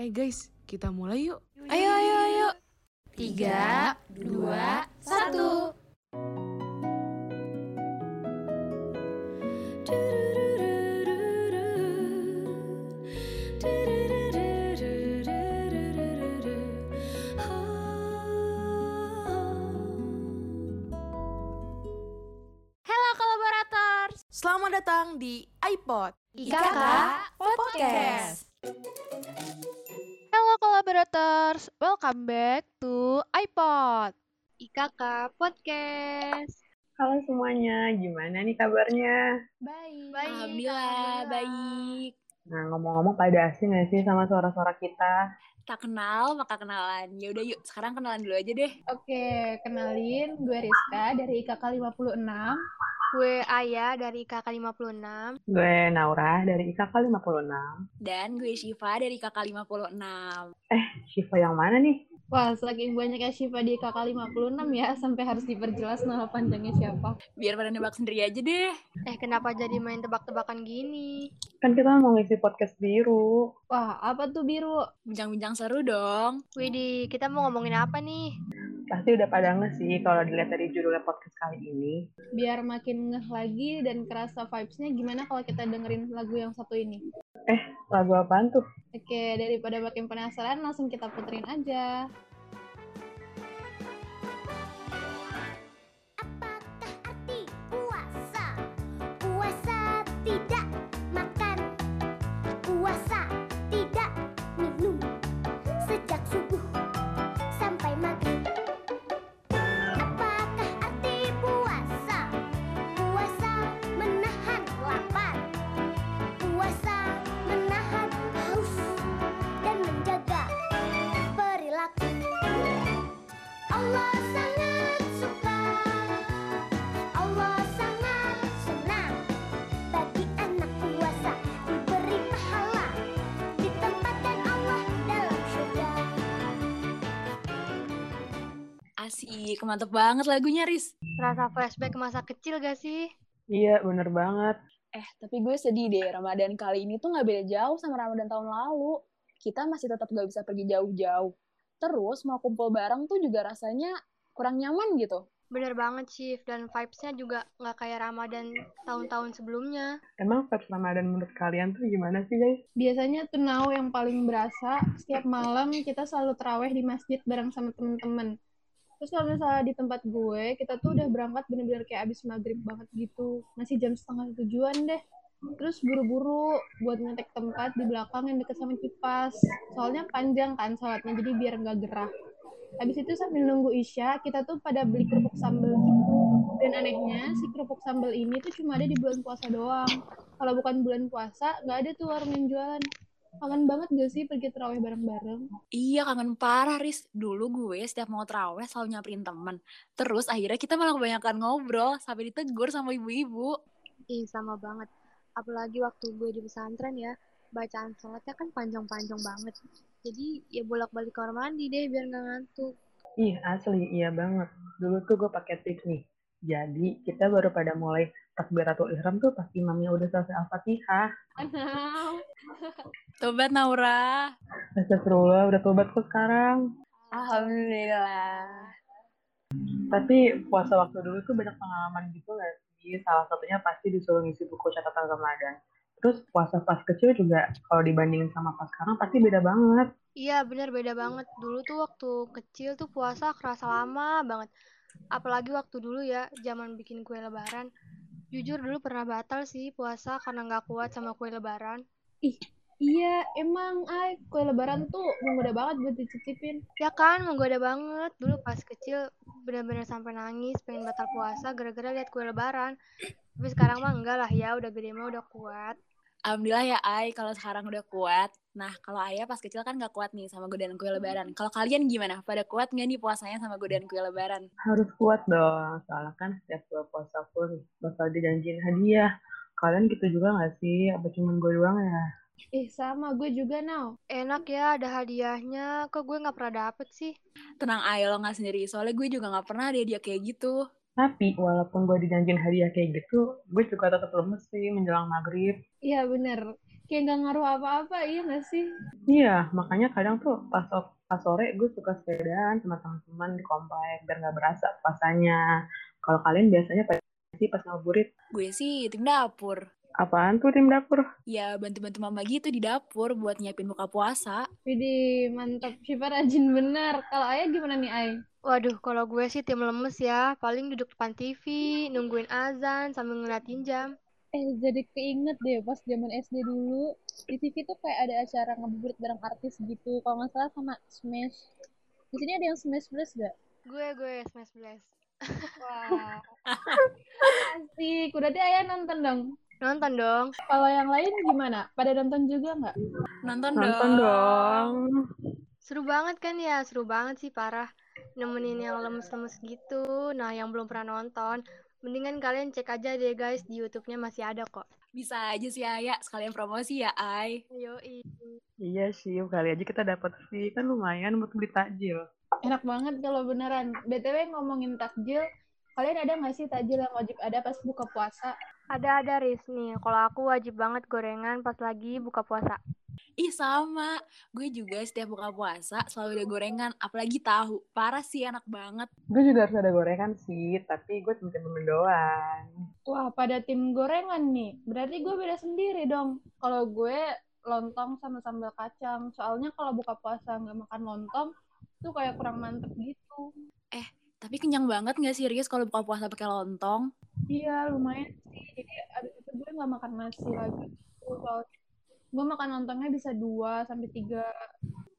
Eh guys, kita mulai yuk. Ayo, ayo, ayo. Tiga, dua, satu. Selamat datang di iPod. IKK Podcast. Halo kolaborators, welcome back to iPod. IKK Podcast. Halo semuanya, gimana nih kabarnya? Baik. Alhamdulillah, baik. Nah, ngomong-ngomong pada asing gak sih sama suara-suara kita? Tak kenal, maka kenalan. Ya udah yuk, sekarang kenalan dulu aja deh. Oke, kenalin gue Rizka dari IKK 56. Gue Aya dari IKK 56. Gue Naura dari IKK 56. Dan gue Shiva dari kakak 56. Shiva yang mana nih? Wah, saking banyaknya Shiva di IKK 56 ya, sampai harus diperjelas nama panjangnya siapa. Biar pada nebak sendiri aja deh. Eh, kenapa jadi main tebak-tebakan gini? Kan kita mau ngisi podcast biru. Wah, apa tuh biru? Bincang-bincang seru dong. Widih, kita mau ngomongin apa nih? Pasti udah pada nge sih kalau dilihat dari judulnya podcast kali ini. Biar makin ngeh lagi dan kerasa vibes-nya gimana kalau kita dengerin lagu yang satu ini. Lagu apaan tuh? Oke, daripada makin penasaran, langsung kita puterin aja. Asik, mantep banget lagunya, Riz. Rasa flashback ke masa kecil gak sih? Iya, bener banget. Eh, tapi gue sedih deh. Ramadan kali ini tuh gak beda jauh sama Ramadan tahun lalu. Kita masih tetap gak bisa pergi jauh-jauh. Terus mau kumpul bareng tuh juga rasanya kurang nyaman gitu. Bener banget, Chief. Dan vibes-nya juga nggak kayak Ramadan tahun-tahun sebelumnya. Emang vibes Ramadan menurut kalian tuh gimana sih guys? Biasanya tuh now yang paling berasa, setiap malam kita selalu terawih di masjid bareng sama temen-temen. Terus kalau misalnya di tempat gue, kita tuh udah berangkat bener-bener kayak abis maghrib banget gitu. Masih jam setengah tujuan deh. Terus buru-buru buat ngetek tempat di belakang yang deket sama kipas. Soalnya panjang kan sholatnya, jadi biar nggak gerah. Habis itu sambil nunggu Isya, kita tuh pada beli kerupuk sambal gitu. Dan anehnya, si kerupuk sambal ini tuh cuma ada di bulan puasa doang. Kalau bukan bulan puasa, nggak ada tuh warung yang jualan. Kangen banget gak sih pergi terawih bareng-bareng? Iya, kangen parah, Riz. Dulu gue setiap mau terawih selalu nyamperin temen. Terus akhirnya kita malah kebanyakan ngobrol sampai ditegur sama ibu-ibu. Ih, sama banget. Apalagi waktu gue di pesantren ya, bacaan sholatnya kan panjang-panjang banget. Jadi ya bolak-balik kamar mandi deh biar nggak ngantuk. Ih, asli, iya banget. Dulu tuh gue pakai trik nih. Jadi, kita baru pada mulai takbiratul ihram tuh pas imamnya udah selesai Al-Fatihah. Tobat, Naura. Astagfirullah, udah tobat kok sekarang. Alhamdulillah. Tapi puasa waktu dulu tuh banyak pengalaman gitu gak Salah satunya pasti disuruh ngisi buku catatan Ramadan. Terus puasa pas kecil juga kalau dibandingin sama pas sekarang pasti beda banget. Iya bener beda banget. Dulu tuh waktu kecil tuh puasa kerasa lama banget. Apalagi waktu dulu ya, zaman bikin kue lebaran. Jujur dulu pernah batal sih puasa karena nggak kuat sama kue lebaran. Iya, emang ay, kue lebaran tuh menggoda banget buat dicicipin. Ya kan, menggoda banget. Dulu pas kecil bener-bener sampai nangis pengen batal puasa gara-gara lihat kue lebaran. Tapi sekarang mah enggak lah ya, udah gede mah udah kuat. Alhamdulillah ya, Ai, kalau sekarang udah kuat. Nah, kalau Ayah pas kecil kan gak kuat nih sama godaan kue lebaran. Kalau kalian gimana? Pada kuat nggak nih puasanya sama godaan kue lebaran? Harus kuat dong, soalnya kan setiap bulan puasa pun bakal dijanjiin hadiah. Kalian gitu juga gak sih? Apa cuman gue doang ya? Eh, sama gue juga now. Enak ya ada hadiahnya, kok gue nggak pernah dapet sih? Tenang Ai, lo nggak sendiri. Soalnya gue juga nggak pernah ada dia kayak gitu. Tapi walaupun gue dijanjiin hadiah kayak gitu, gue juga tetap lemes sih menjelang maghrib. Iya bener. kayak nggak ngaruh apa-apa, iya nggak sih? Iya, makanya kadang tuh pas pas sore gue suka sepedaan sama teman-teman di komplek biar nggak berasa puasanya. Kalau kalian biasanya pas sih pas ngabuburit Gue sih tim dapur. Apaan tuh tim dapur? Ya bantu-bantu mama gitu di dapur buat nyiapin buka puasa. Widih, mantap. Syifa rajin bener. Kalau Ayah gimana nih, Ay? Waduh, kalau gue sih tim lemes ya. Paling duduk depan TV, nungguin azan sambil ngeliatin jam. Eh, jadi keinget deh pas zaman SD dulu. Di TV tuh kayak ada acara ngabuburit bareng artis gitu. Kalau nggak salah sama Smash. Di sini ada yang Smash Blast gak? Gue, gue, smash blast. Wah. Asik. Berarti Ayah nonton dong. Nonton dong. Kalau yang lain gimana? Pada nonton juga nggak? Nonton, Nonton dong. Seru banget kan ya? Seru banget sih, parah. Nemenin yang lemes-lemes gitu. Nah, yang belum pernah nonton, mendingan kalian cek aja deh guys, di YouTube-nya masih ada kok. Bisa aja sih Ayah, sekalian promosi ya Ay. Yoi. Iya sih, kali aja kita dapat fee kan lumayan buat beli takjil. Enak banget kalau beneran. BTW ngomongin takjil, kalian ada nggak sih takjil yang wajib ada pas buka puasa? Ada-ada Riz nih, kalau aku wajib banget gorengan pas lagi buka puasa. Ih sama, gue juga setiap buka puasa selalu ada gorengan, apalagi tahu. Parah sih enak banget. Gue juga harus ada gorengan sih, tapi gue temen-temen doang. Wah, pada tim gorengan nih. Berarti gue beda sendiri dong. Kalau gue lontong sama sambal kacang. Soalnya kalau buka puasa nggak makan lontong, tuh kayak kurang mantep gitu. Tapi kenyang banget gak sih Rius kalau buka puasa pakai lontong? Iya, lumayan sih. Jadi abis itu gue nggak makan nasi lagi. Gue makan lontongnya bisa 2 sampai 3.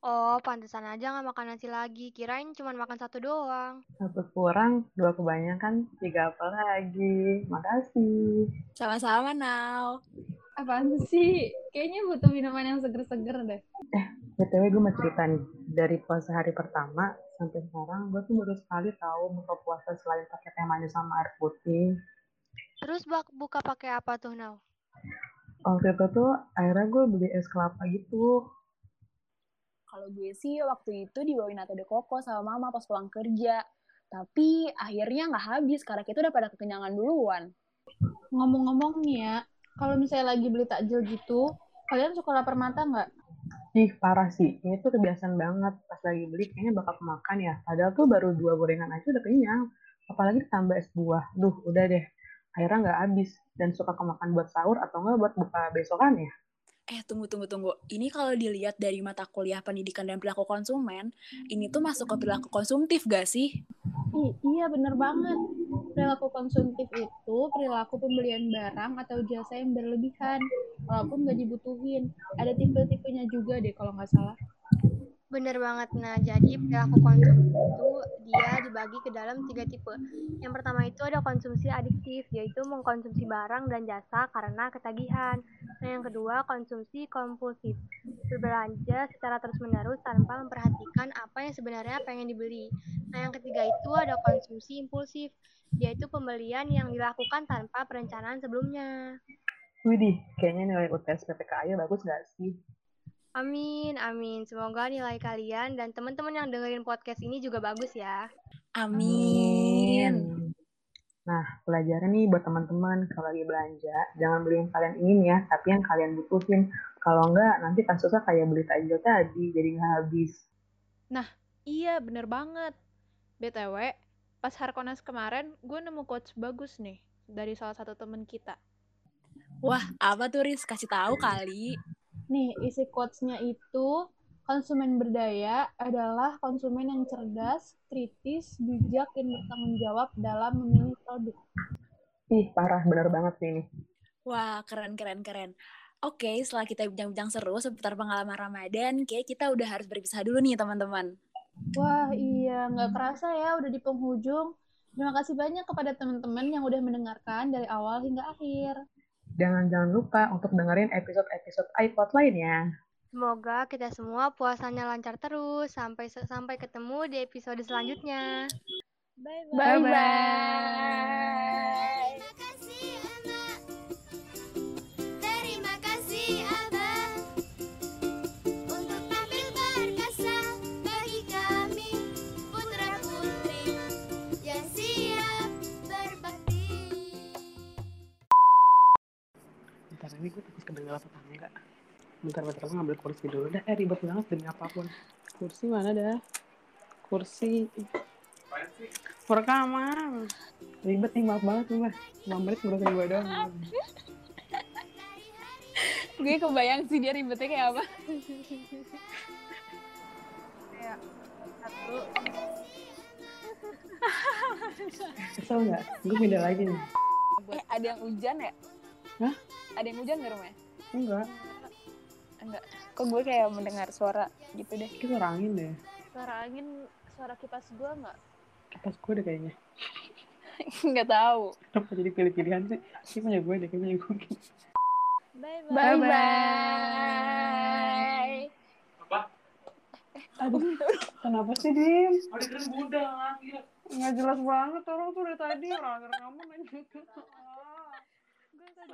Oh, pantesan aja nggak makan nasi lagi. Kirain cuma makan satu doang. Satu kurang, dua kebanyakan, tiga apa lagi. Makasih. Sama-sama Now. Apaan sih? Kayaknya butuh minuman yang seger-seger deh. BTW gue mau cerita nih, dari puasa hari pertama sampai sekarang, gue tuh baru sekali tahu buka puasa selain pakai teh manis sama air putih. Terus bak buka pakai apa tuh, Nau? Waktu itu tuh akhirnya gue beli es kelapa gitu. Kalau gue sih waktu itu dibawain nata de coco sama mama pas pulang kerja. Tapi akhirnya nggak habis karena kita udah pada kekenyangan duluan. Ngomong-ngomong nih ya, kalau misalnya lagi beli takjil gitu, kalian suka lapar mata nggak? Ih, parah sih. Ini tuh kebiasaan banget. Pas lagi beli, kayaknya bakal kemakan ya. Padahal tuh baru dua gorengan aja udah kenyang. Apalagi ditambah es buah. Duh, udah deh. Akhirnya nggak habis. Dan suka kemakan buat sahur atau nggak buat buka besokan ya. Eh, tunggu, tunggu, tunggu. Ini kalau dilihat dari mata kuliah pendidikan dan perilaku konsumen, ini tuh masuk ke perilaku konsumtif gak sih? Ih, iya bener banget. Perilaku konsumtif itu perilaku pembelian barang atau jasa yang berlebihan, walaupun nggak dibutuhin. Ada tipe-tipenya juga deh kalau nggak salah. Bener banget. Nah, jadi perilaku konsumsi itu dia dibagi ke dalam tiga tipe. Yang pertama itu ada konsumsi adiktif, yaitu mengkonsumsi barang dan jasa karena ketagihan. Nah, yang kedua konsumsi kompulsif, berbelanja secara terus-menerus tanpa memperhatikan apa yang sebenarnya pengen dibeli. Nah, yang ketiga itu ada konsumsi impulsif, yaitu pembelian yang dilakukan tanpa perencanaan sebelumnya. Widih, kayaknya nilai UTS PPKI bagus nggak sih? Amin, amin. Semoga nilai kalian dan teman-teman yang dengerin podcast ini juga bagus ya. Amin. Nah, pelajaran nih buat teman-teman kalau lagi belanja, jangan beli yang kalian ingin ya, tapi yang kalian butuhin. Kalau enggak, nanti kasusnya kayak beli takjil tadi, jadi nggak habis. Iya, bener banget. BTW, pas Harkonas kemarin, gue nemu quotes bagus nih dari salah satu temen kita. Wah, apa tuh Riz? Kasih tahu kali. Nih, isi quotes-nya itu konsumen berdaya adalah konsumen yang cerdas, kritis, bijak, dan bertanggung jawab dalam memilih produk. Ih, parah, bener banget sih ini. Wah, keren, keren, keren. Oke, setelah kita bincang-bincang seru seputar pengalaman Ramadan, kayak kita udah harus berpisah dulu nih, teman-teman. Wah, iya, nggak kerasa ya udah di penghujung. Terima kasih banyak kepada teman-teman yang udah mendengarkan dari awal hingga akhir. Jangan-jangan lupa untuk dengerin episode-episode iPod lainnya. Semoga kita semua puasanya lancar terus sampai sampai ketemu di episode selanjutnya. Bye-bye. Terima kasih Bentar. Bentar-bentar aku ngambil kursi dulu. Dah, eh ribet banget demi apa pun. Kursi mana dah? Kursi. Rekaman. Ribet nih, maaf banget Mbak. 5 menit ngurusin gue doang. Gue kebayang sih dia ribetnya kayak apa. Satu. Kesel nggak? Gue pindah lagi nih. Eh, ada yang hujan ya? Hah? Ada yang hujan nggak rumahnya? Enggak, Enggak. Kok gue kayak mendengar suara gitu deh. kita suara angin deh. Suara angin, suara kipas gua nggak? Kipas gue deh kayaknya. Nggak tahu. Kenapa jadi pilih-pilihan sih? Ini punya gue deh, kayaknya gue. Bye Bye bye. bye. Aduh, kenapa sih, Dim? Nggak jelas banget orang tuh dari tadi orang rekaman aja. Gue tadi